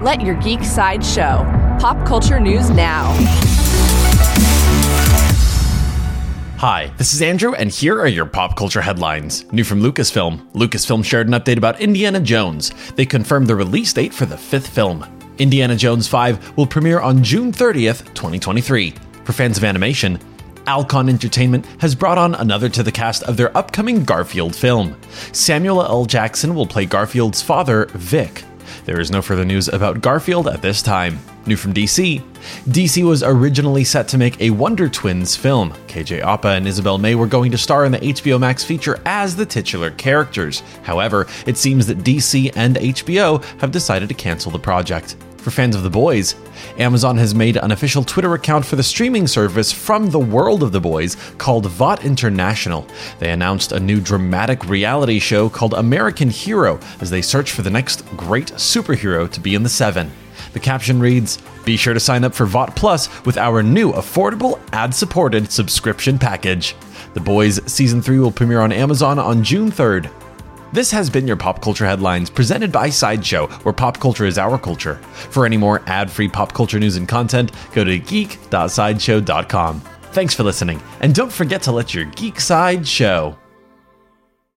Let your geek side show. Pop culture news now. Hi, this is Andrew, and here are your pop culture headlines. New from Lucasfilm. Lucasfilm shared an update about Indiana Jones. They confirmed the release date for the fifth film. Indiana Jones 5 will premiere on June 30th, 2023. For fans of animation, Alcon Entertainment has brought on another to the cast of their upcoming Garfield film. Samuel L. Jackson will play Garfield's father, Vic. There is no further news about Garfield at this time. New from DC. DC was originally set to make a Wonder Twins film. KJ Apa and Isabel May were going to star in the HBO Max feature as the titular characters. However, it seems that DC and HBO have decided to cancel the project. For fans of The Boys, Amazon has made an official Twitter account for the streaming service from the world of The Boys called Vought International. They announced a new dramatic reality show called American Hero as they search for the next great superhero to be in the Seven. The caption reads Be sure to sign up for Vought Plus with our new affordable, ad supported subscription package. The Boys Season 3 will premiere on Amazon on June 3rd. This has been your Pop Culture Headlines presented by Sideshow, where pop culture is our culture. For any more ad free pop culture news and content, go to geek.sideshow.com. Thanks for listening, and don't forget to let your geek side show.